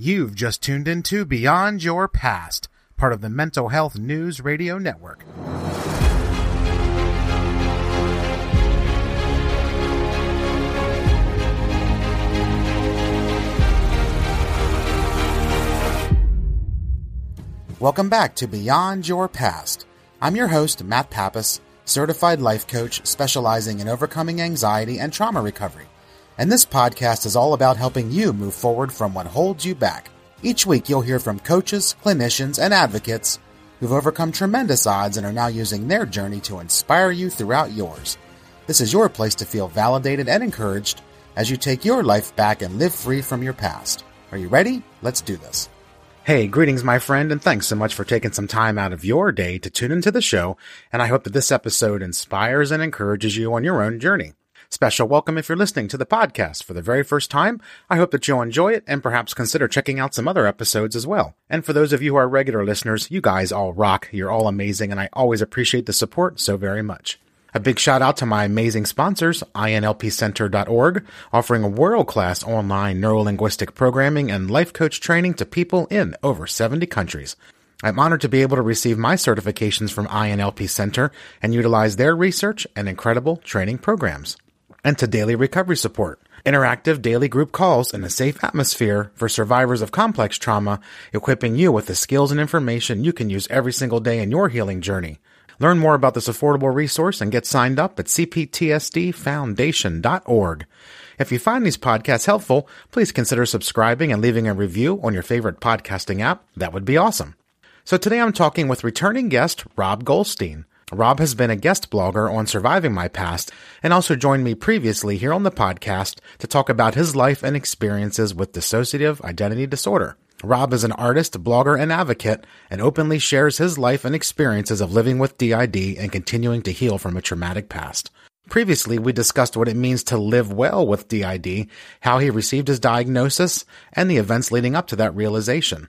You've just tuned into Beyond Your Past, part of the Mental Health News Radio Network. Welcome back to Beyond Your Past. I'm your host, Matt Pappas, certified life coach specializing in overcoming anxiety and trauma recovery and this podcast is all about helping you move forward from what holds you back. Each week, you'll hear from coaches, clinicians, and advocates who've overcome tremendous odds and are now using their journey to inspire you throughout yours. This is your place to feel validated and encouraged as you take your life back and live free from your past. Are you ready? Let's do this. Hey, greetings, my friend, and thanks so much for taking some time out of your day to tune into the show. And I hope that this episode inspires and encourages you on your own journey. Special welcome if you're listening to the podcast for the very first time. I hope that you'll enjoy it and perhaps consider checking out some other episodes as well. And for those of you who are regular listeners, you guys all rock. You're all amazing, and I always appreciate the support so very much. A big shout out to my amazing sponsors, INLPcenter.org, offering a world-class online neurolinguistic programming and life coach training to people in over 70 countries. I'm honored to be able to receive my certifications from INLP Center and utilize their research and incredible training programs and to daily recovery support. Interactive daily group calls in a safe atmosphere for survivors of complex trauma, equipping you with the skills and information you can use every single day in your healing journey. Learn more about this affordable resource and get signed up at cptsdfoundation.org. If you find these podcasts helpful, please consider subscribing and leaving a review on your favorite podcasting app. That would be awesome. So today I'm talking with returning guest Rob Goldstein. Rob has been a guest blogger on Surviving My Past and also joined me previously here on the podcast to talk about his life and experiences with dissociative identity disorder. Rob is an artist, blogger, and advocate and openly shares his life and experiences of living with DID and continuing to heal from a traumatic past. Previously, we discussed what it means to live well with DID, how he received his diagnosis, and the events leading up to that realization.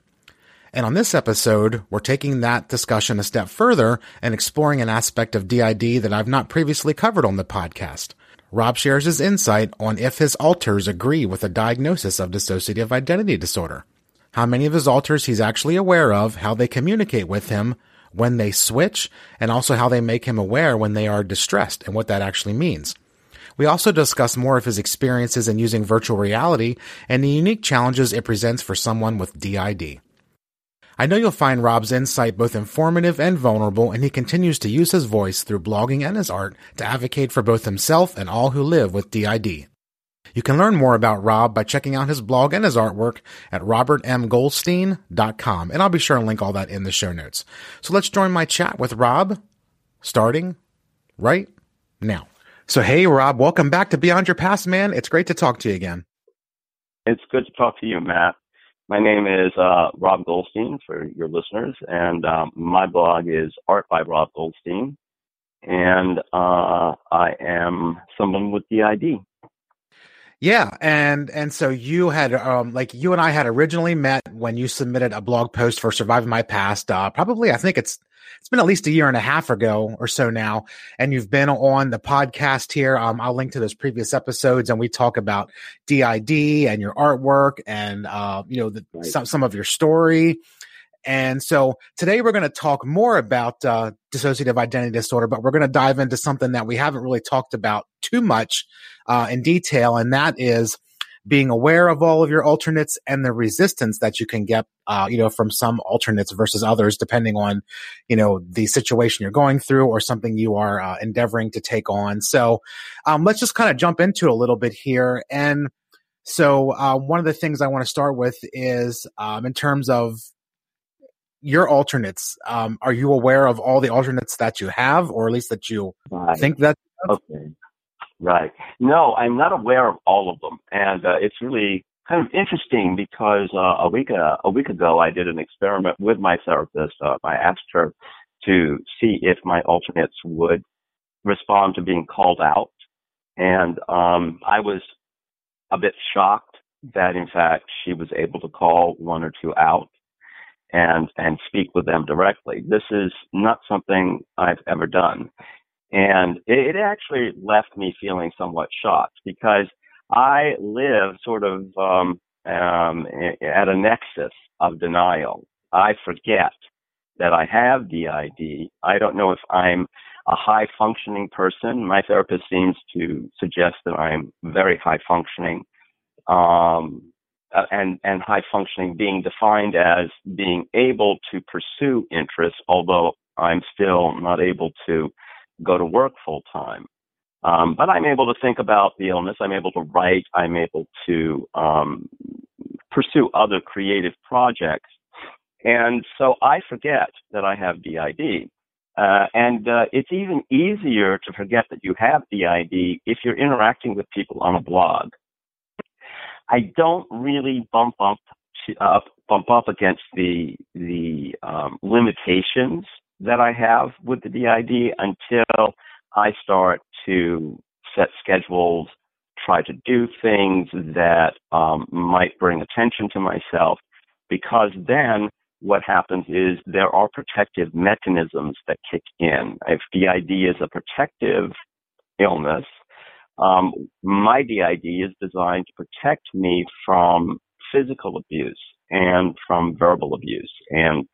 And on this episode, we're taking that discussion a step further and exploring an aspect of DID that I've not previously covered on the podcast. Rob shares his insight on if his alters agree with a diagnosis of dissociative identity disorder, how many of his alters he's actually aware of, how they communicate with him when they switch, and also how they make him aware when they are distressed and what that actually means. We also discuss more of his experiences in using virtual reality and the unique challenges it presents for someone with DID. I know you'll find Rob's insight both informative and vulnerable, and he continues to use his voice through blogging and his art to advocate for both himself and all who live with DID. You can learn more about Rob by checking out his blog and his artwork at robertmgoldstein.com, and I'll be sure to link all that in the show notes. So let's join my chat with Rob, starting right now. So, hey, Rob, welcome back to Beyond Your Past, man. It's great to talk to you again. It's good to talk to you, Matt. My name is uh, Rob Goldstein for your listeners, and um, my blog is Art by Rob Goldstein, and uh, I am someone with DID. Yeah, and and so you had um like you and I had originally met when you submitted a blog post for Surviving My Past. Uh, probably I think it's it's been at least a year and a half ago or so now. And you've been on the podcast here. Um, I'll link to those previous episodes and we talk about DID and your artwork and, uh, you know, the, right. some, some of your story. And so today we're going to talk more about uh, dissociative identity disorder, but we're going to dive into something that we haven't really talked about too much uh, in detail, and that is being aware of all of your alternates and the resistance that you can get, uh, you know, from some alternates versus others, depending on, you know, the situation you're going through or something you are uh, endeavoring to take on. So, um, let's just kind of jump into a little bit here. And so, uh, one of the things I want to start with is, um, in terms of your alternates, um, are you aware of all the alternates that you have, or at least that you right. think that? Okay. Right. No, I'm not aware of all of them, and uh, it's really kind of interesting because uh, a week uh, a week ago I did an experiment with my therapist. Uh, I asked her to see if my alternates would respond to being called out, and um, I was a bit shocked that in fact she was able to call one or two out and and speak with them directly. This is not something I've ever done. And it, actually left me feeling somewhat shocked because I live sort of um, um, at a nexus of denial. I forget that I have DID. I don't know if I'm a high functioning person. My therapist seems to suggest that I'm very high functioning. Um, uh, and, and high functioning being defined as being able to pursue interests, although I'm still not able to go to work full time. Um, but I'm able to think about the illness. I'm able to write. I'm able to um, pursue other creative projects. And so I forget that I have DID. Uh, and uh, it's even easier to forget that you have DID if you're interacting with people on a blog. I don't really bump up to, uh, bump up against the the um, limitations that I have with the DID until I start to set schedules, try to do things that um, might bring attention to myself, because then what happens is there are protective mechanisms that kick in. If DID is a protective illness, um, my DID is designed to protect me from physical abuse and from verbal abuse. And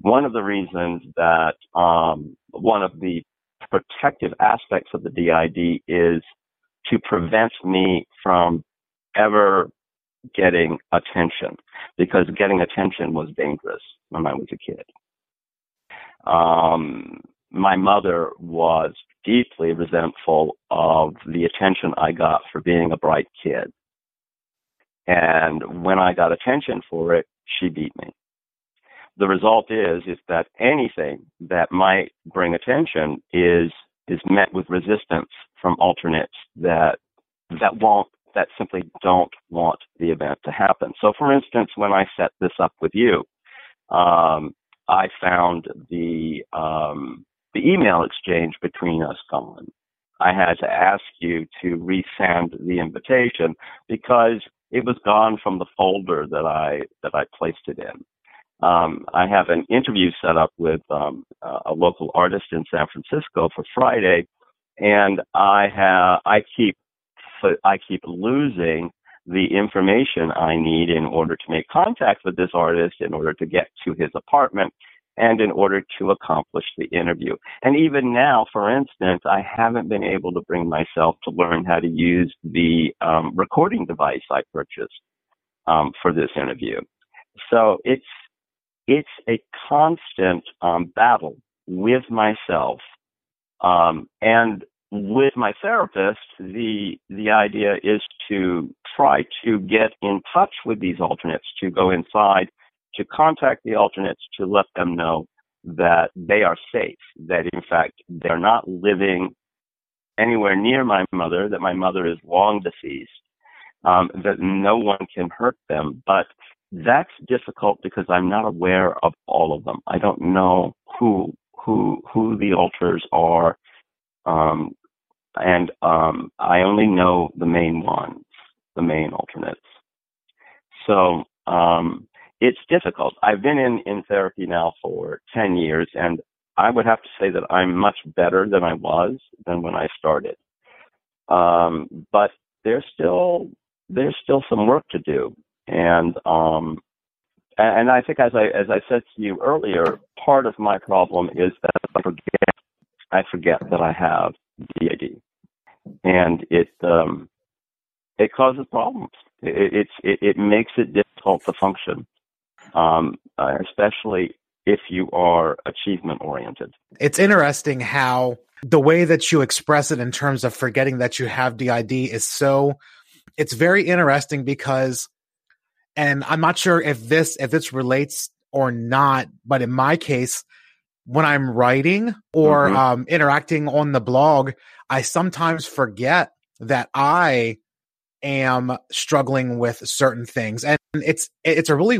one of the reasons that um, one of the protective aspects of the DID is to prevent me from ever getting attention because getting attention was dangerous when I was a kid. Um, my mother was deeply resentful of the attention I got for being a bright kid. And when I got attention for it, she beat me. The result is is that anything that might bring attention is is met with resistance from alternates that that won't that simply don't want the event to happen. So, for instance, when I set this up with you, um, I found the um, the email exchange between us gone. I had to ask you to resend the invitation because it was gone from the folder that I that I placed it in. Um, I have an interview set up with um, a local artist in San Francisco for Friday, and I have I keep I keep losing the information I need in order to make contact with this artist, in order to get to his apartment, and in order to accomplish the interview. And even now, for instance, I haven't been able to bring myself to learn how to use the um, recording device I purchased um, for this interview. So it's it's a constant um, battle with myself um, and with my therapist, the the idea is to try to get in touch with these alternates, to go inside, to contact the alternates, to let them know that they are safe, that in fact they're not living anywhere near my mother, that my mother is long deceased, um, that no one can hurt them. But that's difficult because I'm not aware of all of them. I don't know who who who the alters are. Um, and um, I only know the main ones, the main alternates. So um, it's difficult. I've been in in therapy now for ten years, and I would have to say that I'm much better than I was than when I started. Um, but there's still there's still some work to do, and um, and I think as I as I said to you earlier, part of my problem is that I forget I forget that I have DID, and it um, it causes problems. It, it's it, it makes it difficult to function, um, uh, especially if you are achievement oriented. It's interesting how the way that you express it in terms of forgetting that you have DID is so. It's very interesting because, and I'm not sure if this if this relates or not, but in my case, when I'm writing or mm-hmm. um, interacting on the blog, I sometimes forget that I am struggling with certain things, and it's it's a really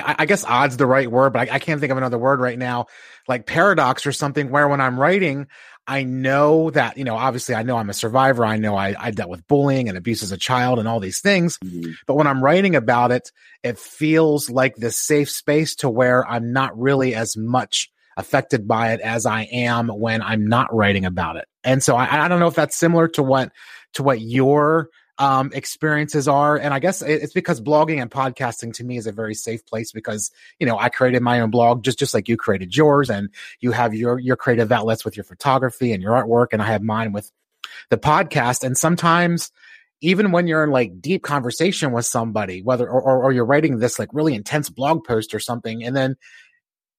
I, I guess odds the right word, but I, I, can't think of another word right now, like paradox or something. Where when I'm writing, I know that you know obviously I know I'm a survivor. I know I, I dealt with bullying and abuse as a child and all these things, mm-hmm. but when I'm writing about it, it feels like this safe space to where I'm not really as much affected by it as I am when I'm not writing about it. And so I, I don't know if that's similar to what to what your um, experiences are. And I guess it's because blogging and podcasting to me is a very safe place because, you know, I created my own blog just, just like you created yours and you have your, your creative outlets with your photography and your artwork. And I have mine with the podcast. And sometimes, even when you're in like deep conversation with somebody, whether or, or, or you're writing this like really intense blog post or something, and then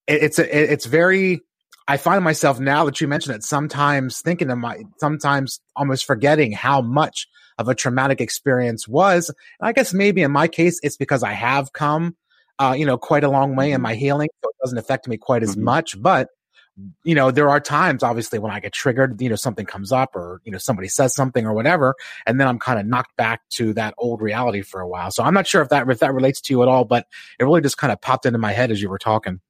it, it's a, it's very I find myself now that you mentioned it, sometimes thinking of my, sometimes almost forgetting how much of a traumatic experience was. And I guess maybe in my case, it's because I have come, uh, you know, quite a long way in mm-hmm. my healing, so it doesn't affect me quite as mm-hmm. much. But you know, there are times, obviously, when I get triggered, you know, something comes up or, you know, somebody says something or whatever, and then I'm kind of knocked back to that old reality for a while. So I'm not sure if that, if that relates to you at all, but it really just kind of popped into my head as you were talking.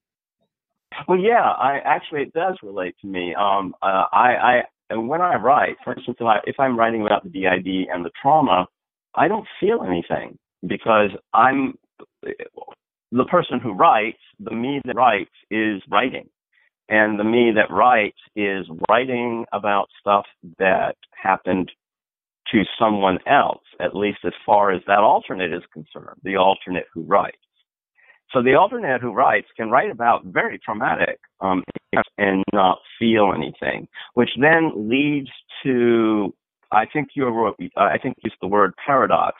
Well, yeah, I actually it does relate to me. Um, uh, I, I and when I write, for instance, if, I, if I'm writing about the DID and the trauma, I don't feel anything because I'm the person who writes. The me that writes is writing, and the me that writes is writing about stuff that happened to someone else, at least as far as that alternate is concerned, the alternate who writes. So the alternate who writes can write about very traumatic um, and not feel anything, which then leads to I think you I think used the word paradox.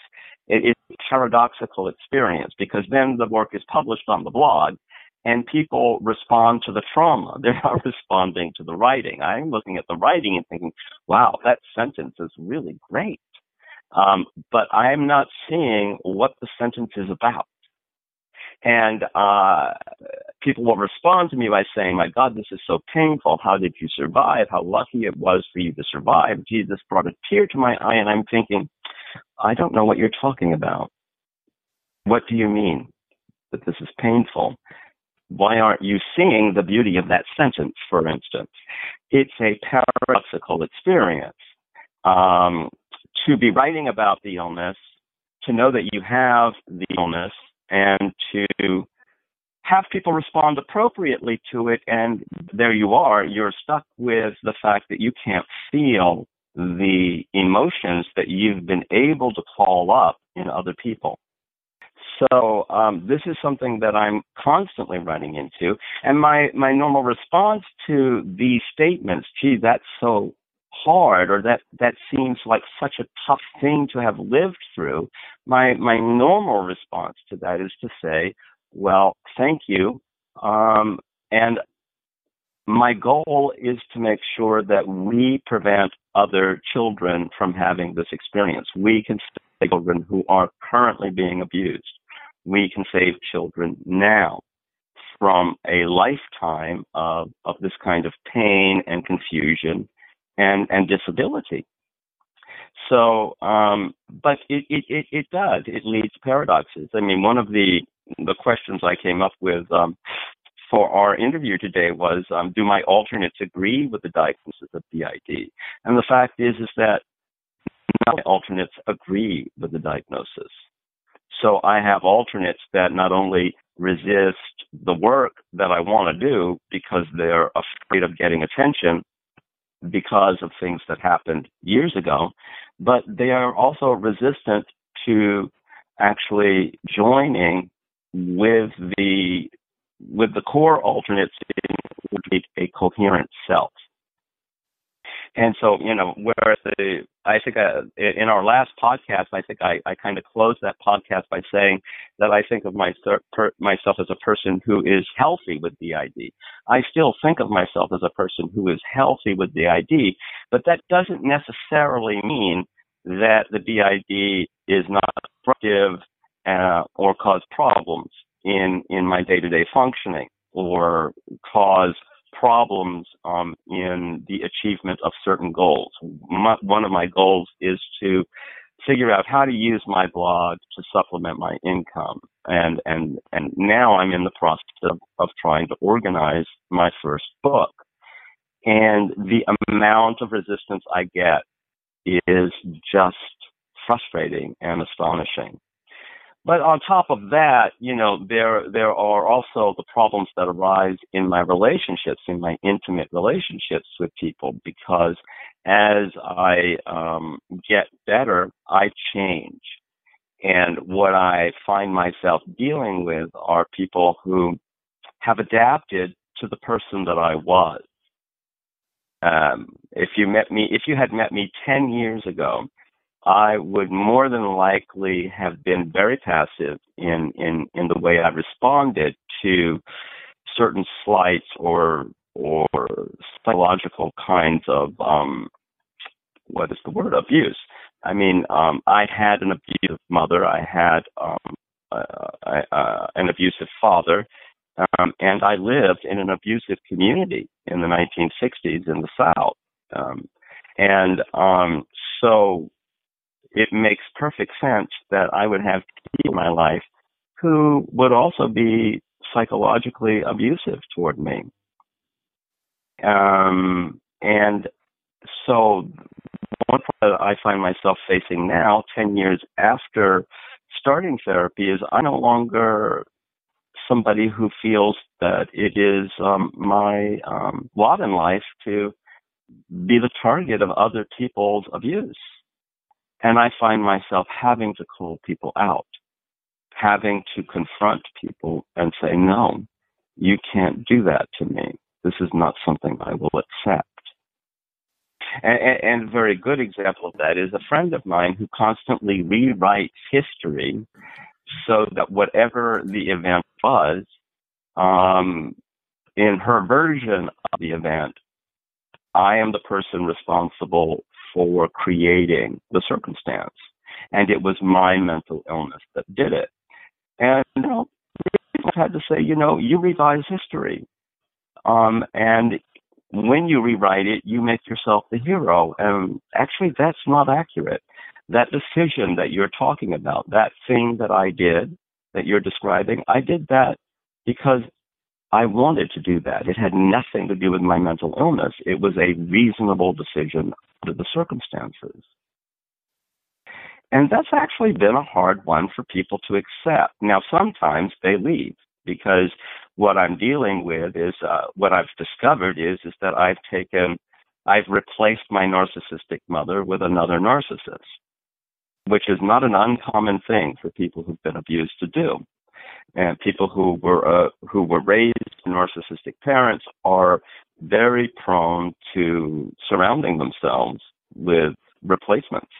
It is paradoxical experience because then the work is published on the blog and people respond to the trauma. They're not responding to the writing. I'm looking at the writing and thinking, wow, that sentence is really great. Um, but I'm not seeing what the sentence is about. And uh, people will respond to me by saying, My God, this is so painful. How did you survive? How lucky it was for you to survive. Jesus brought a tear to my eye. And I'm thinking, I don't know what you're talking about. What do you mean that this is painful? Why aren't you seeing the beauty of that sentence, for instance? It's a paradoxical experience. Um, to be writing about the illness, to know that you have the illness, and to have people respond appropriately to it. And there you are, you're stuck with the fact that you can't feel the emotions that you've been able to call up in other people. So um, this is something that I'm constantly running into, and my my normal response to these statements, gee, that's so hard or that that seems like such a tough thing to have lived through my my normal response to that is to say well thank you. Um, and my goal is to make sure that we prevent other children from having this experience. We can save children who are currently being abused. We can save children now from a lifetime of, of this kind of pain and confusion and and disability. So, um, but it, it, it, it does. It leads paradoxes. I mean, one of the the questions I came up with um, for our interview today was, um, do my alternates agree with the diagnosis of DID? And the fact is, is that my alternates agree with the diagnosis. So I have alternates that not only resist the work that I want to do because they're afraid of getting attention, because of things that happened years ago, but they are also resistant to actually joining with the with the core alternates in a coherent self. And so, you know, whereas the, I think uh, in our last podcast, I think I, I kind of closed that podcast by saying that I think of my, per, myself as a person who is healthy with DID. I still think of myself as a person who is healthy with DID, but that doesn't necessarily mean that the DID is not destructive uh, or cause problems in in my day to day functioning or cause problems um, in the achievement of certain goals. My, one of my goals is to figure out how to use my blog to supplement my income. And, and, and now I'm in the process of, of trying to organize my first book. And the amount of resistance I get is just frustrating and astonishing. But on top of that, you know, there there are also the problems that arise in my relationships, in my intimate relationships with people, because as I um, get better, I change. And what I find myself dealing with are people who have adapted to the person that I was. Um, if you met me, if you had met me 10 years ago, I would more than likely have been very passive in, in, in the way I responded to certain slights or, or psychological kinds of, um, what is the word, abuse. I mean, um, I had an abusive mother. I had um, uh, uh, an abusive father. Um, and I lived in an abusive community in the 1960s in the South. Um, and um, so it makes perfect sense that I would have people in my life who would also be psychologically abusive toward me. Um, and so one problem that I find myself facing now, 10 years after starting therapy, is I no longer somebody who feels that it is um, my um, lot in life to be the target of other people's abuse. And I find myself having to call people out, having to confront people and say, no, you can't do that to me. This is not something I will accept. And, and, a very good example of that is a friend of mine who constantly rewrites history so that whatever the event was, um, in her version of the event, I am the person responsible for creating the circumstance. And it was my mental illness that did it. And you know, I had to say, you know, you revise history. Um, and when you rewrite it, you make yourself the hero. And actually, that's not accurate that decision that you're talking about, that thing that I did that you're describing, I did that because I wanted to do that. It had nothing to do with my mental illness. It was a reasonable decision under the circumstances. And that's actually been a hard one for people to accept. Now, sometimes they leave because what I'm dealing with is uh, what I've discovered is is that I've taken, I've replaced my narcissistic mother with another narcissist which is not an uncommon thing for people who've been abused to do. And people who were uh, who were raised narcissistic parents are very prone to surrounding themselves with replacements.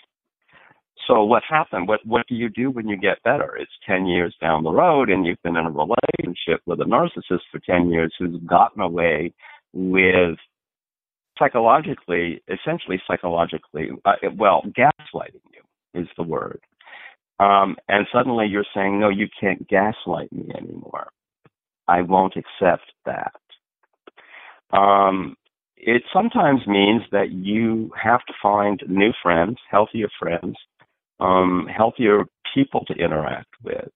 So what happened? What what do you do when you get better? It's ten years down the road, and you've been in a relationship with a narcissist for ten years who's gotten away with psychologically, essentially psychologically, uh, well, gaslighting you is the word. Um, and suddenly you're saying, no, you can't gaslight me anymore. I won't accept that. Um, it sometimes means that you have to find new friends, healthier friends, um, healthier people to interact with.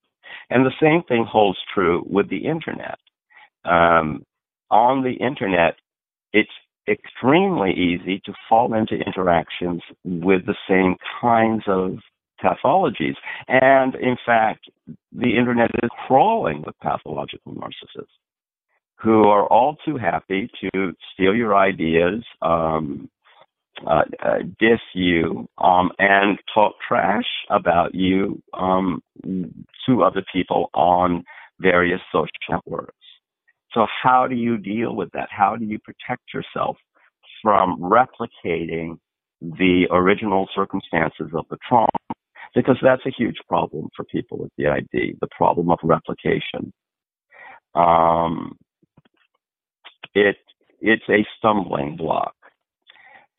And the same thing holds true with the internet. Um, on the internet, it's extremely easy to fall into interactions with the same kinds of pathologies. And in fact, the internet is crawling with pathological narcissists who are all too happy to steal your ideas, um, uh, uh, diss you, um, and talk trash about you um, to other people on various social networks. So how do you deal with that? How do you protect yourself from replicating the original circumstances of the trauma? Because that's a huge problem for people with DID, the problem of replication. Um, it it's a stumbling block,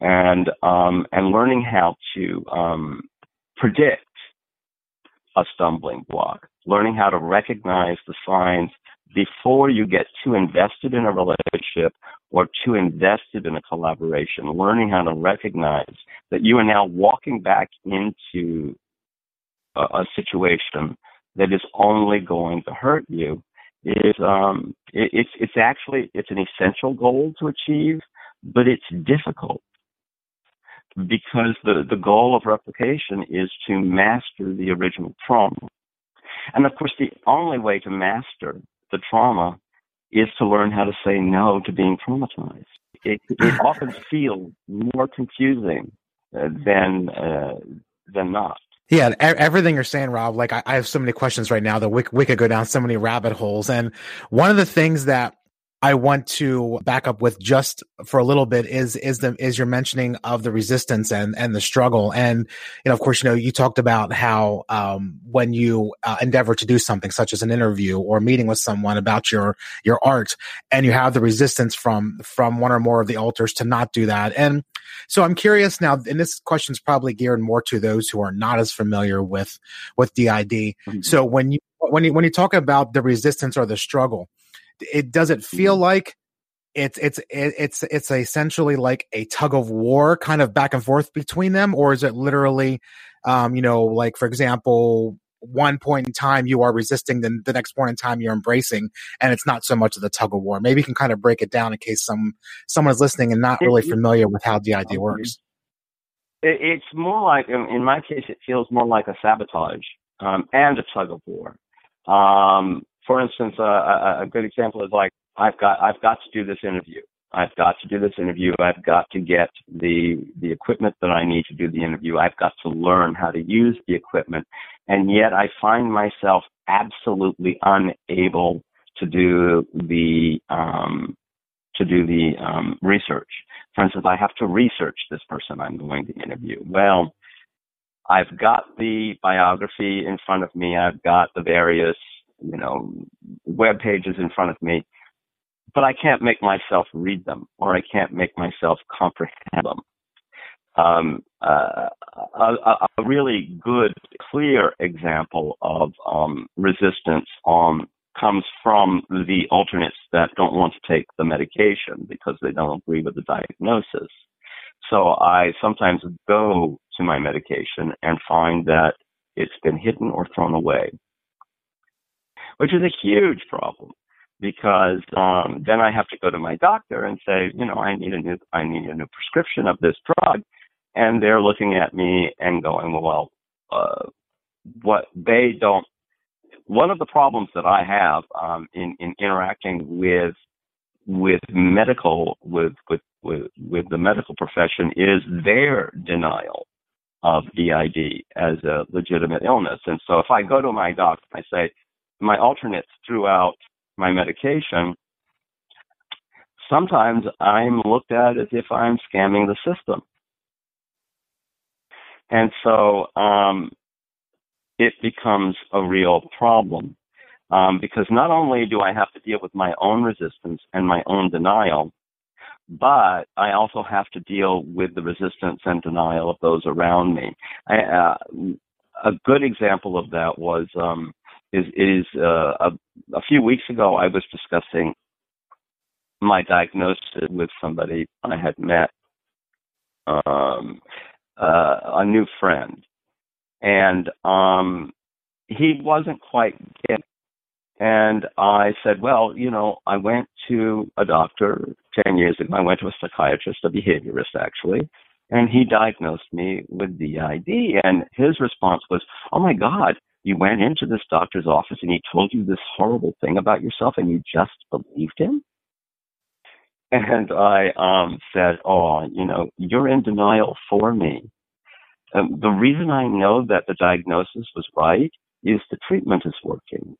and um, and learning how to um, predict a stumbling block, learning how to recognize the signs before you get too invested in a relationship or too invested in a collaboration, learning how to recognize that you are now walking back into a, a situation that is only going to hurt you is um it, it's it's actually it's an essential goal to achieve, but it's difficult because the the goal of replication is to master the original trauma And of course, the only way to master the trauma is to learn how to say no to being traumatized. It, it often feels more confusing uh, than uh, than not. Yeah, everything you're saying, Rob. Like I, have so many questions right now that we could go down so many rabbit holes. And one of the things that I want to back up with just for a little bit is is the is your mentioning of the resistance and and the struggle. And you know of course you know you talked about how um, when you uh, endeavor to do something such as an interview or meeting with someone about your your art and you have the resistance from from one or more of the alters to not do that. And so I'm curious now and this question is probably geared more to those who are not as familiar with with DID mm-hmm. so when you when you when you talk about the resistance or the struggle it does it feel mm-hmm. like it's it's it's it's essentially like a tug of war kind of back and forth between them or is it literally um you know like for example one point in time you are resisting then the next point in time you're embracing and it's not so much of the tug of war? Maybe you can kind of break it down in case some someone's listening and not really familiar with how DID works. It's more like in my case it feels more like a sabotage um, and a tug of war. Um, for instance, uh, a, a good example is like I've got I've got to do this interview. I've got to do this interview. I've got to get the the equipment that I need to do the interview. I've got to learn how to use the equipment, and yet I find myself absolutely unable to do the um, to do the um, research. For instance, I have to research this person I'm going to interview. Well, I've got the biography in front of me. I've got the various you know, web pages in front of me, but I can't make myself read them or I can't make myself comprehend them. Um, uh, a, a, really good, clear example of um, resistance um, comes from the alternates that don't want to take the medication because they don't agree with the diagnosis. So I sometimes go to my medication and find that it's been hidden or thrown away which is a huge problem because um, then I have to go to my doctor and say, you know, I need a new I need a new prescription of this drug, and they're looking at me and going, well, uh, what they don't. One of the problems that I have um, in in interacting with with medical with with with with the medical profession is their denial of DID as a legitimate illness. And so if I go to my doctor and I say, my alternates throughout my medication, sometimes I'm looked at as if I'm scamming the system. And so um, it becomes a real problem um, because not only do I have to deal with my own resistance and my own denial, but I also have to deal with the resistance and denial of those around me. I, uh, a good example of that was um, is is uh, a, a few weeks ago I was discussing my diagnosis with somebody I had met, um, uh, a new friend, and um, he wasn't quite getting. And I said, well, you know, I went to a doctor 10 years ago. I went to a psychiatrist, a behaviorist actually, and he diagnosed me with DID. And his response was, oh my God, you went into this doctor's office and he told you this horrible thing about yourself and you just believed him? And I um, said, Oh, you know, you're in denial for me. Um, the reason I know that the diagnosis was right is the treatment is working.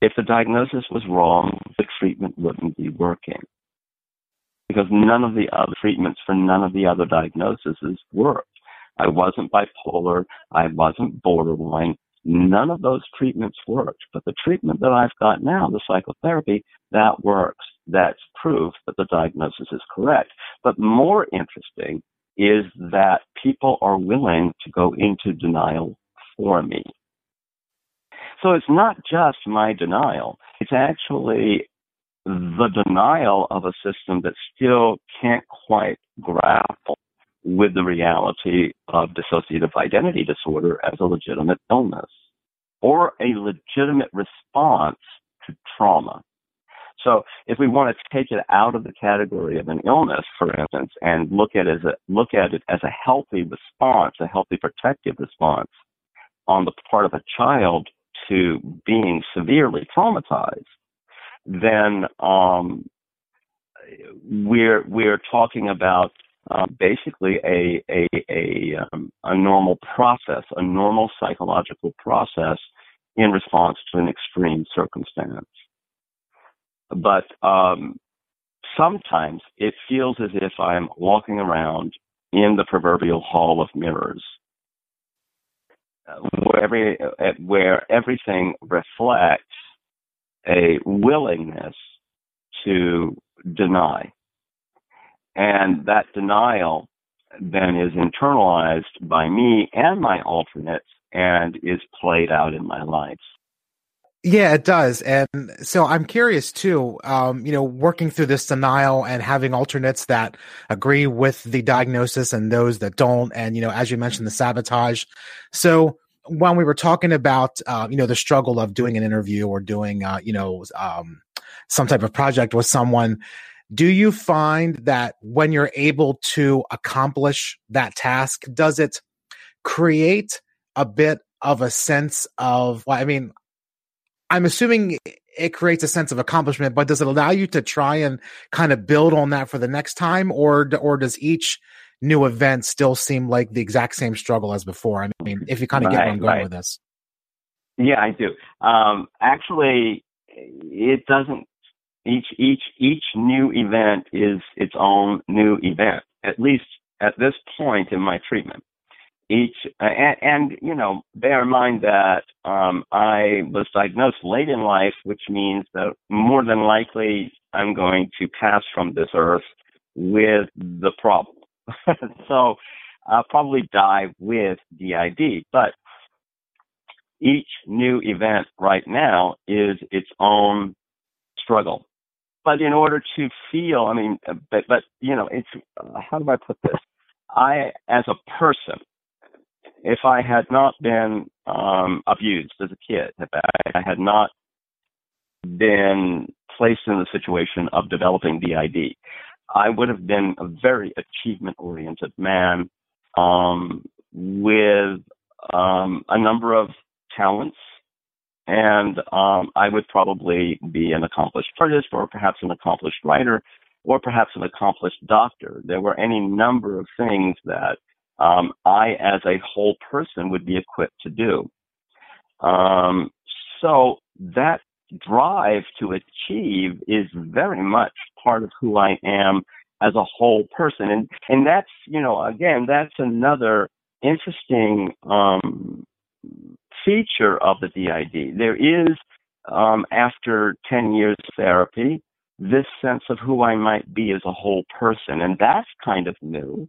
If the diagnosis was wrong, the treatment wouldn't be working. Because none of the other treatments for none of the other diagnoses worked. I wasn't bipolar. I wasn't borderline. None of those treatments worked. But the treatment that I've got now, the psychotherapy, that works. That's proof that the diagnosis is correct. But more interesting is that people are willing to go into denial for me. So it's not just my denial. It's actually the denial of a system that still can't quite grapple with the reality of dissociative identity disorder as a legitimate illness or a legitimate response to trauma. So if we want to take it out of the category of an illness, for instance, and look at it as a look at it as a healthy response, a healthy protective response, on the part of a child to being severely traumatized, then um, we're we're talking about uh, basically a a a, um, a normal process, a normal psychological process in response to an extreme circumstance. But um, sometimes it feels as if I'm walking around in the proverbial hall of mirrors, where, every, where everything reflects a willingness to deny. And that denial then is internalized by me and my alternates and is played out in my life. Yeah, it does. And so I'm curious too, um, you know, working through this denial and having alternates that agree with the diagnosis and those that don't. And, you know, as you mentioned, the sabotage. So when we were talking about, uh, you know, the struggle of doing an interview or doing, uh, you know, um, some type of project with someone, do you find that when you're able to accomplish that task, does it create a bit of a sense of, well, I mean, I'm assuming it creates a sense of accomplishment, but does it allow you to try and kind of build on that for the next time, or or does each new event still seem like the exact same struggle as before? I mean, if you kind of right, get where I'm going right. with this. Yeah, I do. Um, actually, it doesn't. Each each each new event is its own new event. At least at this point in my treatment each and, and, you know bear in mind that um, I was diagnosed late in life, which means that more than likely I'm going to pass from this earth with the problem. so I'll probably die with DID, but each new event right now is its own struggle. But in order to feel, I mean, but but you know, it's how do I put this? I, as a person, if I had not been um, abused as a kid, if I, I had not been placed in the situation of developing DID, I would have been a very achievement oriented man um, with um, a number of talents. And um, I would probably be an accomplished artist or perhaps an accomplished writer or perhaps an accomplished doctor. There were any number of things that um, I, as a whole person, would be equipped to do. Um, so that drive to achieve is very much part of who I am as a whole person, and and that's you know again that's another interesting um, feature of the DID. There is um, after ten years of therapy this sense of who I might be as a whole person, and that's kind of new.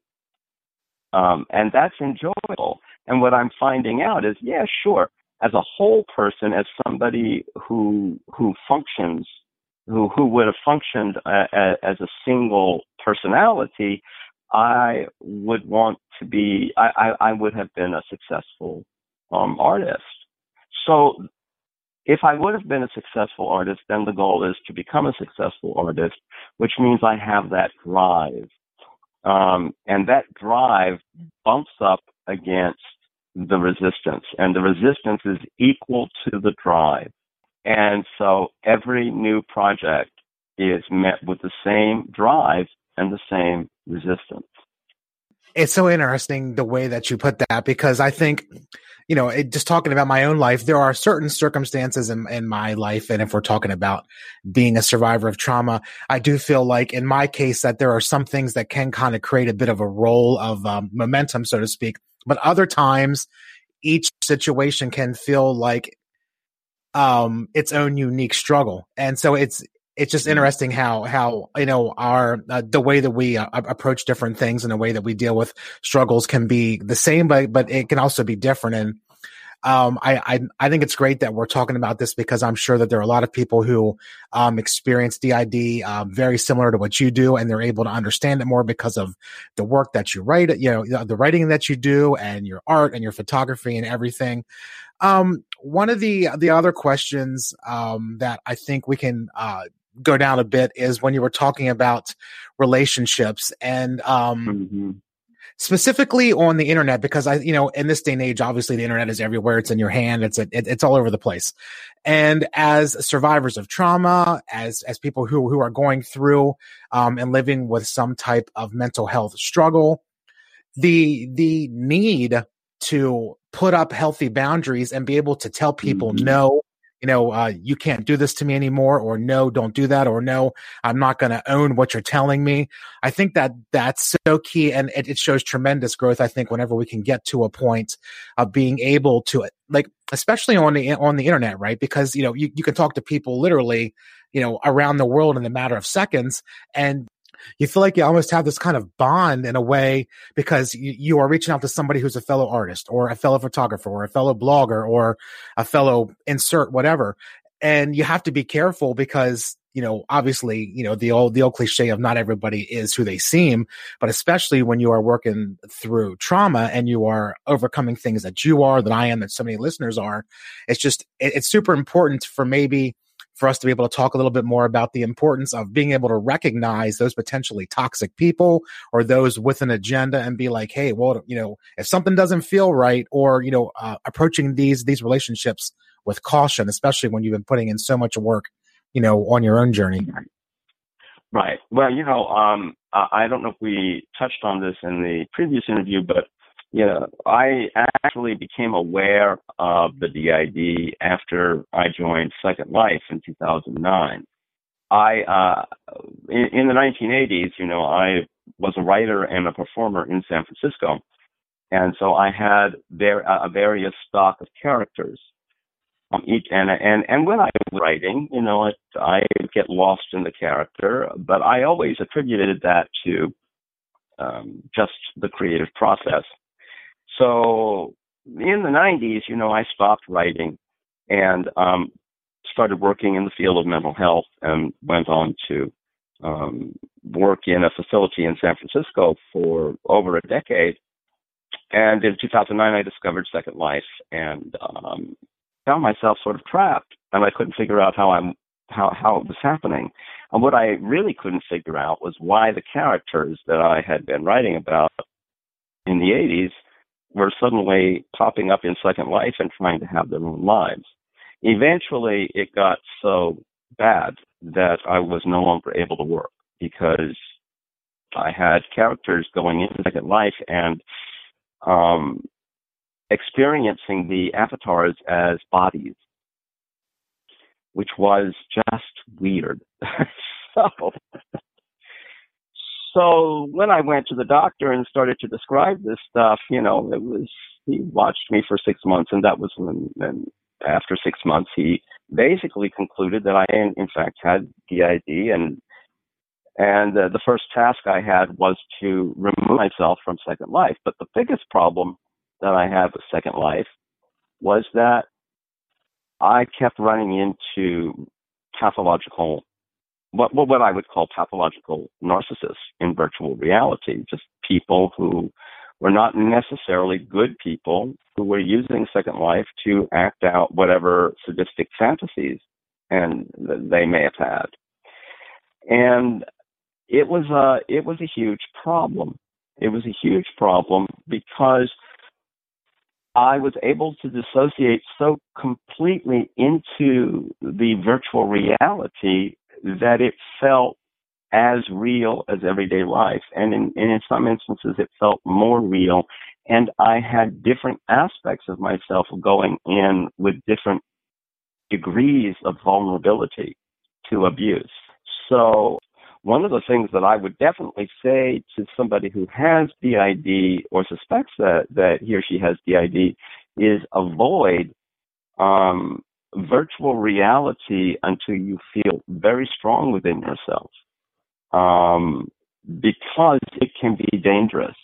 Um, and that's enjoyable. And what I'm finding out is, yeah, sure, as a whole person, as somebody who who functions, who who would have functioned uh, as a single personality, I would want to be, I, I, I would have been a successful um, artist. So if I would have been a successful artist, then the goal is to become a successful artist, which means I have that drive um, and that drive bumps up against the resistance, and the resistance is equal to the drive. And so every new project is met with the same drive and the same resistance. It's so interesting the way that you put that because I think you know, it, just talking about my own life, there are certain circumstances in, in my life. And if we're talking about being a survivor of trauma, I do feel like in my case that there are some things that can kind of create a bit of a role of um, momentum, so to speak. But other times, each situation can feel like um, its own unique struggle. And so it's, it's just mm-hmm. interesting how how you know our uh, the way that we uh, approach different things and the way that we deal with struggles can be the same but but it can also be different and um, I, I, I think it's great that we're talking about this because I'm sure that there are a lot of people who um, experience DID uh, very similar to what you do, and they're able to understand it more because of the work that you write, you know, the writing that you do, and your art and your photography and everything. Um, one of the the other questions um, that I think we can uh, go down a bit is when you were talking about relationships and um, mm-hmm. specifically on the internet because I, you know, in this day and age, obviously the internet is everywhere. It's in your hand. It's it, it's all over the place. And as survivors of trauma, as as people who who are going through um, and living with some type of mental health struggle, the the need to put up healthy boundaries and be able to tell people mm-hmm. no you know, uh, you can't do this to me anymore, or no, don't do that, or no, I'm not going to own what you're telling me. I think that that's so key, and it, it, shows tremendous growth. I think whenever we can get to a point of being able to, like, especially on the on the internet, right? Because you know, you, you can talk to people literally, you know, around the world in a matter of seconds, and you feel like you almost have this kind of bond in a way because you, you, are reaching out to somebody who's a fellow artist or a fellow photographer or a fellow blogger or a fellow insert whatever. And you have to be careful because, you know, obviously, you know, the old, the old cliche of not everybody is who they seem, but especially when you are working through trauma and you are overcoming things that you are, that I am, that so many listeners are, it's just, it, it's super important for maybe, for us to be able to talk a little bit more about the importance of being able to recognize those potentially toxic people or those with an agenda and be like, hey, well, you know, if something doesn't feel right, or you know, uh, approaching these these relationships with caution, especially when you've been putting in so much work, you know, on your own journey. Right. Well, you know, um, I don't know if we touched on this in the previous interview, but yeah, I actually became aware of the DID after I joined Second Life in 2009. I, uh, in, in the 1980s, you know, I was a writer and a performer in San Francisco. And so I had there a various stock of characters. Each and and and when I was writing, you know, it, I get lost in the character, but I always attributed that to um, just the creative process. So in the 90s, you know, I stopped writing and um, started working in the field of mental health and went on to um, work in a facility in San Francisco for over a decade. And in 2009, I discovered Second Life and um, found myself sort of trapped, and I couldn't figure out how I'm how how it was happening. And what I really couldn't figure out was why the characters that I had been writing about in the 80s were suddenly popping up in Second Life and trying to have their own lives. Eventually, it got so bad that I was no longer able to work because I had characters going into Second Life and um, experiencing the avatars as bodies, which was just weird. so so when I went to the doctor and started to describe this stuff, you know, it was he watched me for six months, and that was when. And after six months, he basically concluded that I, in, in fact, had DID, and and uh, the first task I had was to remove myself from Second Life. But the biggest problem that I had with Second Life was that I kept running into pathological what, what I would call pathological narcissists in virtual reality, just people who were not necessarily good people who were using Second Life to act out whatever sadistic fantasies and they may have had. And it was a it was a huge problem. It was a huge problem because I was able to dissociate so completely into the virtual reality that it felt as real as everyday life. And in, and in some instances, it felt more real. And I had different aspects of myself going in with different degrees of vulnerability to abuse. So one of the things that I would definitely say to somebody who has DID or suspects that, that he or she has DID is avoid um, virtual reality until you feel very strong within yourself. Um, because it can be dangerous.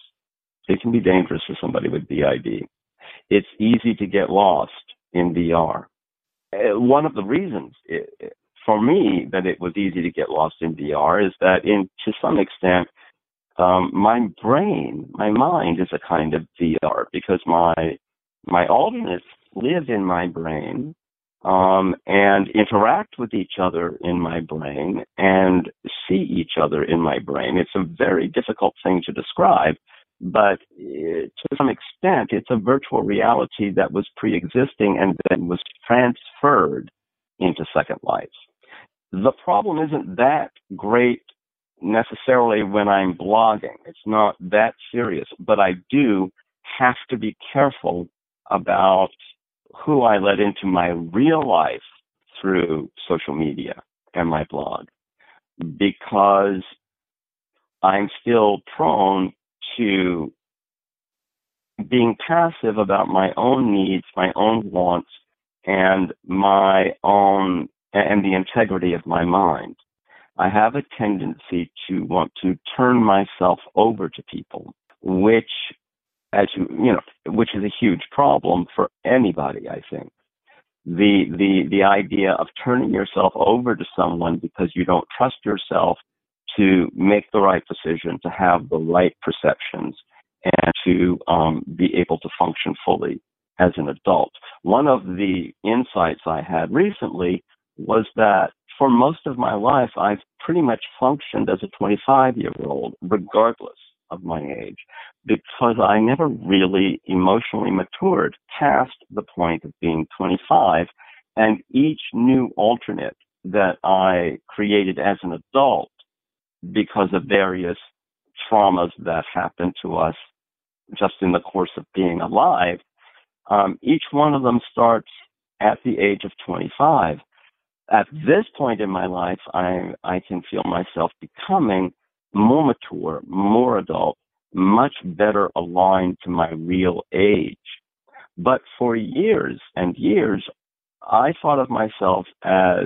It can be dangerous for somebody with DID. It's easy to get lost in VR. Uh, one of the reasons it, for me that it was easy to get lost in VR is that in to some extent um, my brain, my mind is a kind of VR because my my alternates live in my brain um, and interact with each other in my brain and see each other in my brain. It's a very difficult thing to describe, but uh, to some extent, it's a virtual reality that was pre-existing and then was transferred into Second Life. The problem isn't that great necessarily when I'm blogging. It's not that serious, but I do have to be careful about who I let into my real life through social media and my blog because I'm still prone to being passive about my own needs, my own wants, and my own, and the integrity of my mind. I have a tendency to want to turn myself over to people, which, as you, you know, which is a huge problem for anybody, I think. The, the, the idea of turning yourself over to someone because you don't trust yourself to make the right decision, to have the right perceptions, and to um, be able to function fully as an adult. One of the insights I had recently was that for most of my life, I've pretty much functioned as a 25 year old, regardless of my age, because I never really emotionally matured past the point of being 25. And each new alternate that I created as an adult because of various traumas that happened to us just in the course of being alive, um, each one of them starts at the age of 25. At this point in my life, I, I can feel myself becoming more mature, more adult, much better aligned to my real age. But for years and years, I thought of myself as,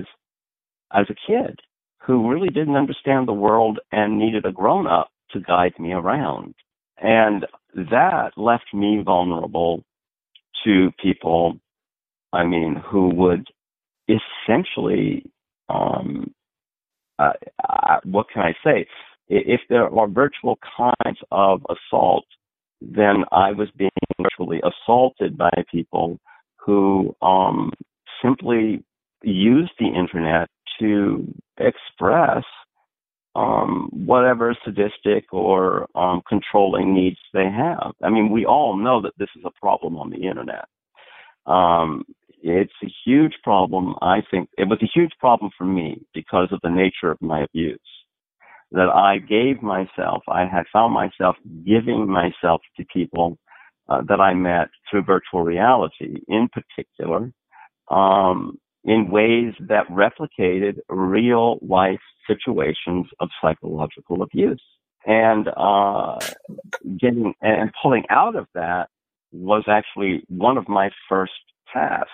as a kid who really didn't understand the world and needed a grown up to guide me around. And that left me vulnerable to people, I mean, who would essentially, um, uh, uh, what can I say? If there are virtual kinds of assault, then I was being virtually assaulted by people who um, simply use the internet to express um, whatever sadistic or um, controlling needs they have. I mean, we all know that this is a problem on the internet. Um, it's a huge problem. I think it was a huge problem for me because of the nature of my abuse. That I gave myself, I had found myself giving myself to people uh, that I met through virtual reality, in particular, um, in ways that replicated real life situations of psychological abuse. And uh, getting and pulling out of that was actually one of my first tasks.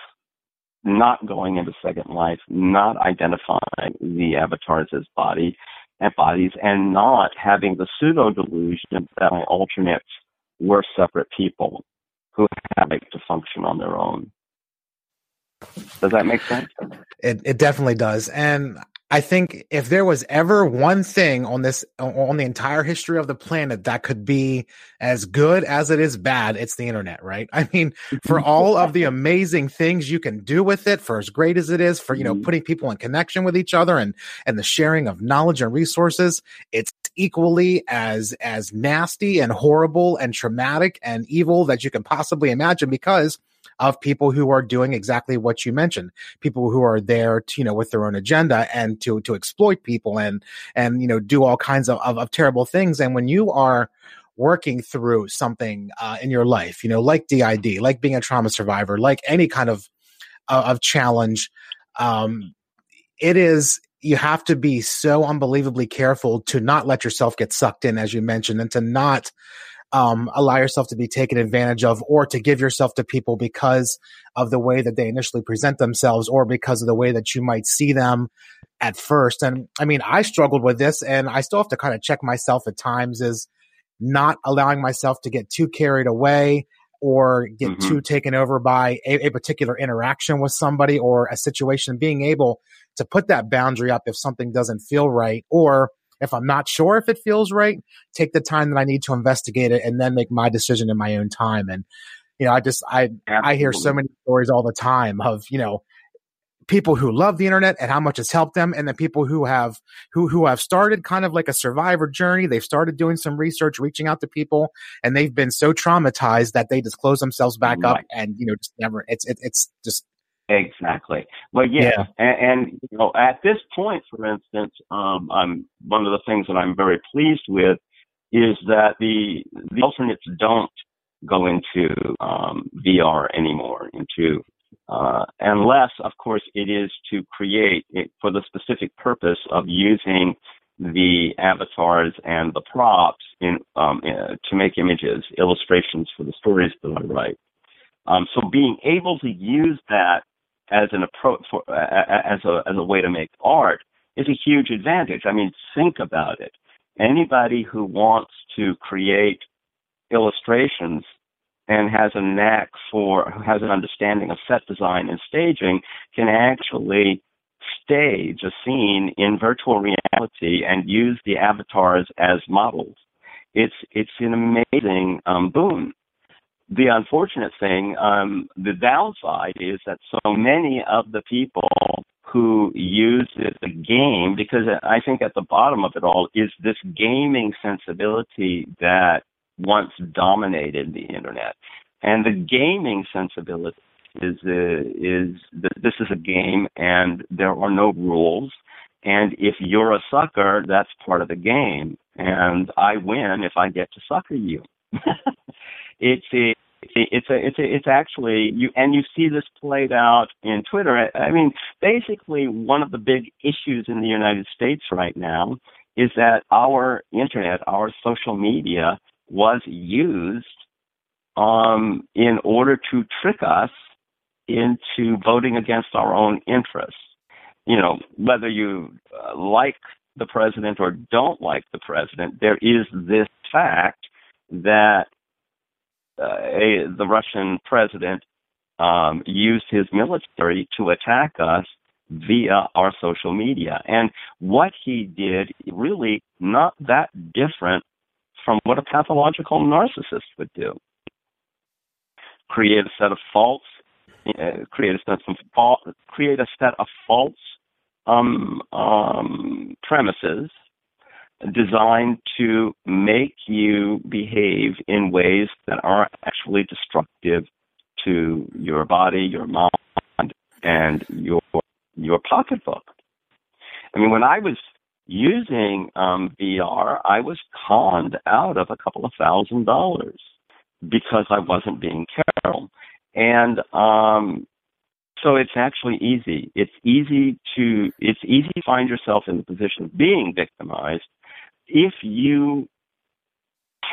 Not going into Second Life, not identifying the avatars as body and bodies, and not having the pseudo delusion that my alternates were separate people who had to function on their own. Does that make sense? It it definitely does. And I think if there was ever one thing on this on the entire history of the planet that could be as good as it is bad, it's the internet, right? I mean, for all of the amazing things you can do with it, for as great as it is, for you know, mm-hmm. putting people in connection with each other and and the sharing of knowledge and resources, it's equally as as nasty and horrible and traumatic and evil that you can possibly imagine because of people who are doing exactly what you mentioned, people who are there, to, you know, with their own agenda and to to exploit people and and you know do all kinds of, of, of terrible things. And when you are working through something uh, in your life, you know, like DID, like being a trauma survivor, like any kind of uh, of challenge, um, it is you have to be so unbelievably careful to not let yourself get sucked in, as you mentioned, and to not um, allow yourself to be taken advantage of or to give yourself to people because of the way that they initially present themselves or because of the way that you might see them at first. And I mean, I struggled with this and I still have to kind of check myself at times is not allowing myself to get too carried away or get mm-hmm. too taken over by a, a, particular interaction with somebody or a situation, being able to put that boundary up if something doesn't feel right or if I'm not sure if it feels right, take the time that I need to investigate it and then make my decision in my own time. And, you know, I just, I, Absolutely. I hear so many stories all the time of, you know, people who love the internet and how much it's helped them and the people who have who who have started kind of like a survivor journey they've started doing some research reaching out to people and they've been so traumatized that they just close themselves back right. up and you know just never it's it, it's just Exactly. But yeah, yeah. And, and, you know, at this point, for instance, um, I'm one of the things that I'm very pleased with is that the the alternates don't go into um, VR anymore, into uh, unless, of course, it is to create it for the specific purpose of using the avatars and the props in, um, uh, to make images, illustrations for the stories that I write. Um, so being able to use that as an approach for, as a as a way to make art is a huge advantage. I mean, think about it. Anybody who wants to create illustrations and has a knack for, has an understanding of set design and staging can actually stage a scene in virtual reality and use the avatars as models. It's, it's an amazing um, boon. The unfortunate thing, um, the downside is that so many of the people who use it, the game, because I think at the bottom of it all is this gaming sensibility that once dominated the internet. And the gaming sensibility is uh, is that this is a game and there are no rules. And if you're a sucker, that's part of the game. And I win if I get to sucker you. it's a it's a it's a it's actually you and you see this played out in Twitter. I mean, basically one of the big issues in the United States right now is that our internet, our social media was used um, in order to trick us into voting against our own interests. You know, whether you uh, like the president or don't like the president, there is this fact that a, the Russian president um, used his military to attack us via our social media. And what he did really not that different from what a pathological narcissist would do. Create a set of false, uh, create a set of false, create a set of false um, um, premises designed to make you behave in ways that are actually destructive to your body, your mind, and your your pocketbook. I mean, when I was using um, VR, I was conned out of a couple of thousand dollars because I wasn't being careful. And um, so it's actually easy. It's easy to it's easy to find yourself in the position of being victimized if you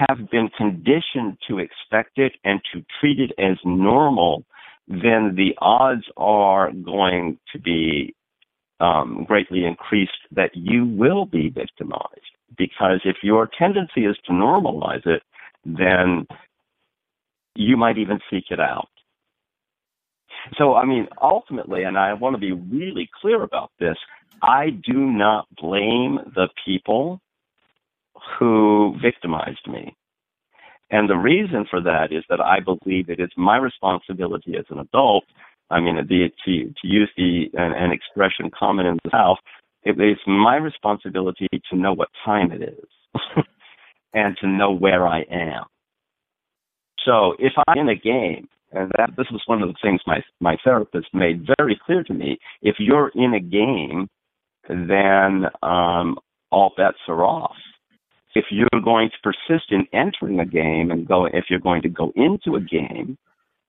have been conditioned to expect it and to treat it as normal, then the odds are going to be um, greatly increased that you will be victimized. Because if your tendency is to normalize it, then you might even seek it out. So, I mean, ultimately, and I want to be really clear about this, I do not blame the people who victimized me. And the reason for that is that I believe it is my responsibility as an adult I mean, the, to, to use the an, an expression common in the South, it is my responsibility to know what time it is and to know where I am. So if I'm in a game, and that this was one of the things my my therapist made very clear to me, if you're in a game, then um, all bets are off. If you're going to persist in entering a game and go, if you're going to go into a game,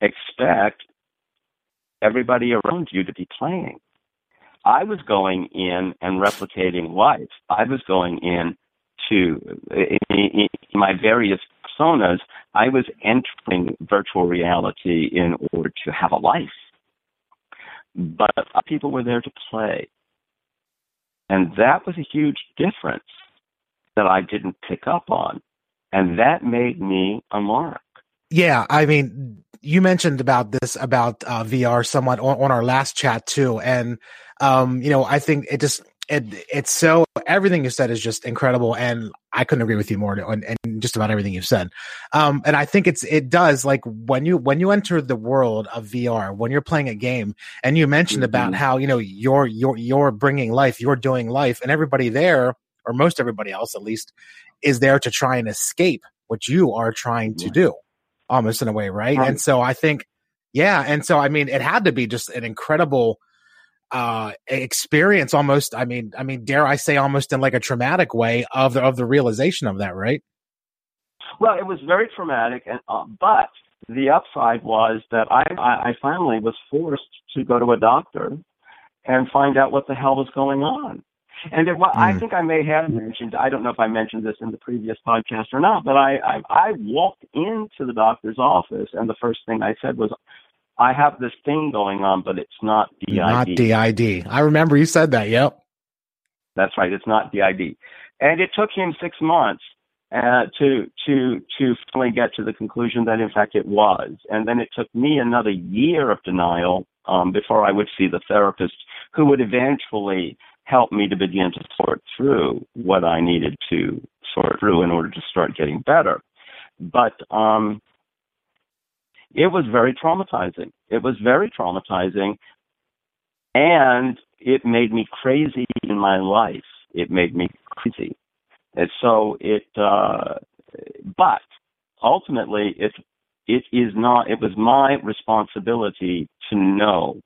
expect everybody around you to be playing. I was going in and replicating life. I was going in to in, my various personas. I was entering virtual reality in order to have a life. But people were there to play. And that was a huge difference that I didn't pick up on. And that made me a mark. Yeah, I mean, you mentioned about this about uh, VR somewhat on, on, our last chat too, and um, you know, I think it just it it's so everything you said is just incredible, and I couldn't agree with you more on and just about everything you've said. Um, and I think it's it does like when you when you enter the world of VR, when you're playing a game, and you mentioned mm-hmm. about how you know you're you're you're bringing life, you're doing life, and everybody there or most everybody else at least is there to try and escape what you are trying to do, almost in a way, right? And so I think, yeah, and so I mean, it had to be just an incredible uh, experience almost i mean i mean dare i say almost in like a traumatic way of the of the realization of that right? Well it was very traumatic and uh, but the upside was that I, I finally was forced to go to a doctor and find out what the hell was going on and it, well, mm. I think I may have mentioned, I don't know if I mentioned this in the previous podcast or not, but I, I, I walked into the doctor's office and the first thing I said was, I have this thing going on, but it's not DID. Not DID. I remember you said that. Yep. That's right. It's not DID. And it took him six months uh, to to to finally get to the conclusion that in fact it was. And then it took me another year of denial um, before I would see the therapist who would eventually help me to begin to sort through what I needed to sort through in order to start getting better. But um, it was very traumatizing. It was very traumatizing. And it made me crazy in my life. It made me crazy. And so it, uh, but ultimately it, it is not, it was my responsibility to know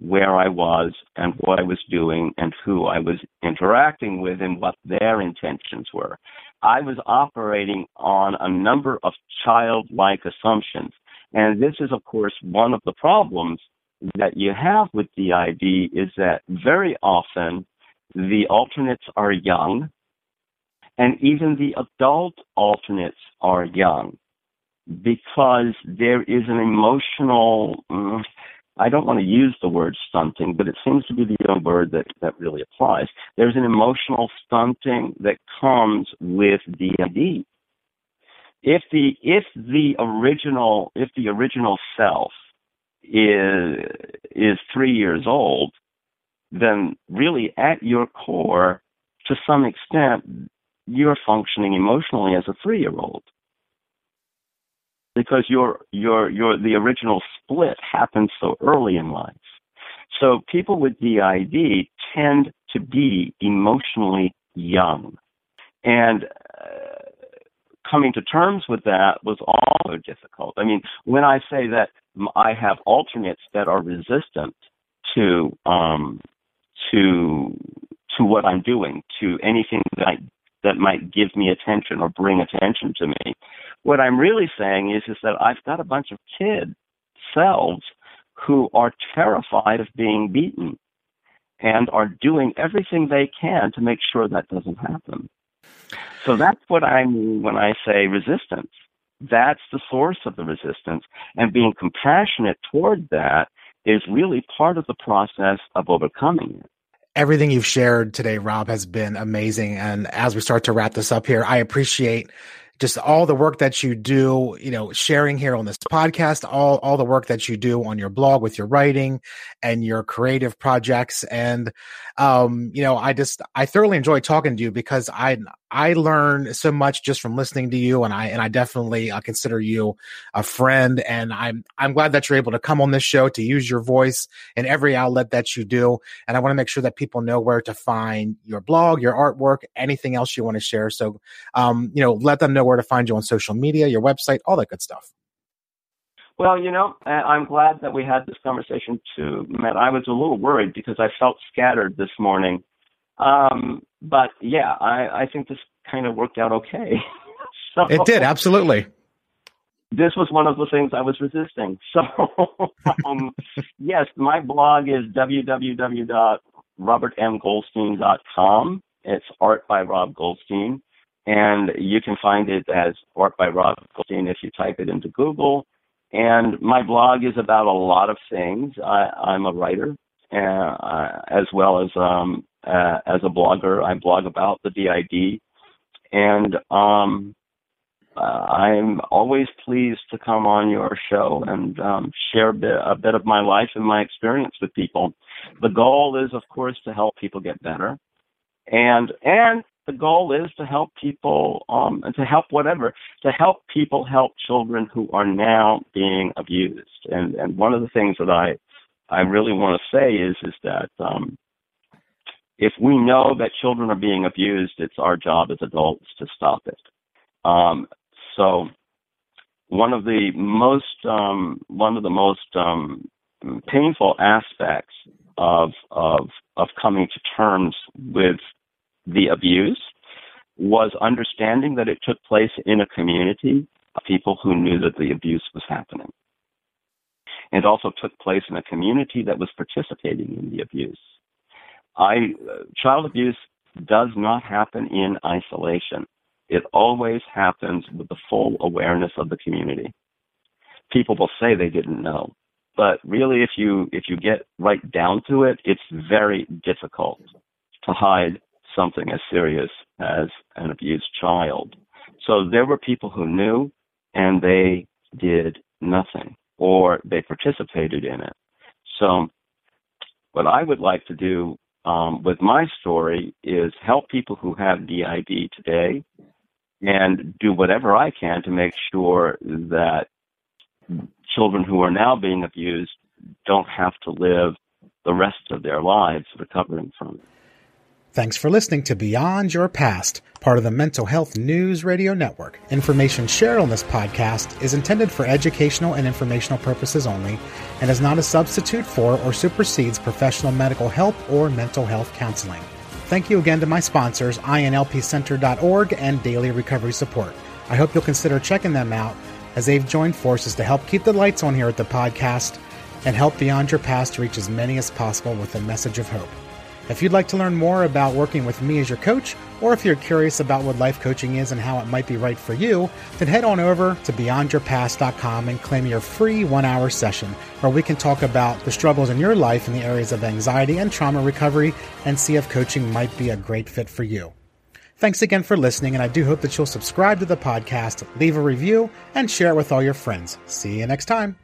where I was and what I was doing and who I was interacting with and what their intentions were. I was operating on a number of childlike assumptions and this is, of course, one of the problems that you have with DID is that very often the alternates are young, and even the adult alternates are young because there is an emotional, mm, I don't want to use the word stunting, but it seems to be the only word that, that really applies. There's an emotional stunting that comes with DID if the if the original if the original self is is three years old, then really at your core, to some extent, you're functioning emotionally as a three year old. Because your your your the original split happens so early in life. So people with DID tend to be emotionally young. And uh, coming to terms with that was also difficult. I mean, when I say that I have alternates that are resistant to um, to to what I'm doing, to anything that I, that might give me attention or bring attention to me, what I'm really saying is is that I've got a bunch of kid selves who are terrified of being beaten and are doing everything they can to make sure that doesn't happen. So that's what I mean when I say resistance. That's the source of the resistance. And being compassionate toward that is really part of the process of overcoming it. Everything you've shared today, Rob, has been amazing. And as we start to wrap this up here, I appreciate just all the work that you do, you know, sharing here on this podcast, all, all the work that you do on your blog with your writing and your creative projects. And, um, you know, I just, I thoroughly enjoy talking to you because I, I learn so much just from listening to you, and I and I definitely uh, consider you a friend. And I'm I'm glad that you're able to come on this show to use your voice in every outlet that you do. And I want to make sure that people know where to find your blog, your artwork, anything else you want to share. So, um, you know, let them know where to find you on social media, your website, all that good stuff. Well, you know, I'm glad that we had this conversation too, Matt. I was a little worried because I felt scattered this morning um, but yeah, I, I think this kind of worked out okay. so, it did, absolutely. This was one of the things I was resisting. So, um, yes, my blog is www.robertmgoldstein.com. It's art by Rob Goldstein. And you can find it as art by Rob Goldstein if you type it into Google. And my blog is about a lot of things. I, I'm a writer, uh, as well as um, uh, as a blogger. I blog about the DID, and um, uh, I'm always pleased to come on your show and um, share a bit, a bit of my life and my experience with people. The goal is, of course, to help people get better. and and the goal is to help people um, and to help whatever to help people help children who are now being abused. And and one of the things that I I really want to say is is that um, if we know that children are being abused, it's our job as adults to stop it. Um, so one of the most um, one of the most um, painful aspects of of of coming to terms with the abuse was understanding that it took place in a community of people who knew that the abuse was happening. It also took place in a community that was participating in the abuse. I, uh, child abuse does not happen in isolation. It always happens with the full awareness of the community. People will say they didn't know, but really, if you if you get right down to it, it's very difficult to hide something as serious as an abused child. So there were people who knew and they did nothing or they participated in it. So what I would like to do um, with my story is help people who have DID today and do whatever I can to make sure that children who are now being abused don't have to live the rest of their lives recovering from it. Thanks for listening to Beyond Your Past, part of the Mental Health News Radio Network. Information shared on this podcast is intended for educational and informational purposes only and is not a substitute for or supersedes professional medical help or mental health counseling. Thank you again to my sponsors, INLPCenter.org and Daily Recovery Support. I hope you'll consider checking them out as they've joined forces to help keep the lights on here at the podcast and help Beyond Your Past reach as many as possible with a message of hope. If you'd like to learn more about working with me as your coach, or if you're curious about what life coaching is and how it might be right for you, then head on over to beyondyourpast.com and claim your free one hour session where we can talk about the struggles in your life in the areas of anxiety and trauma recovery and see if coaching might be a great fit for you. Thanks again for listening, and I do hope that you'll subscribe to the podcast, leave a review, and share it with all your friends. See you next time.